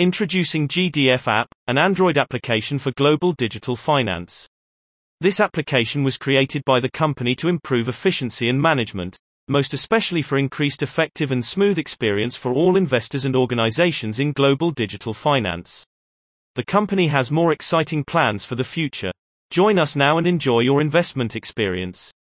Introducing GDF App, an Android application for global digital finance. This application was created by the company to improve efficiency and management, most especially for increased effective and smooth experience for all investors and organizations in global digital finance. The company has more exciting plans for the future. Join us now and enjoy your investment experience.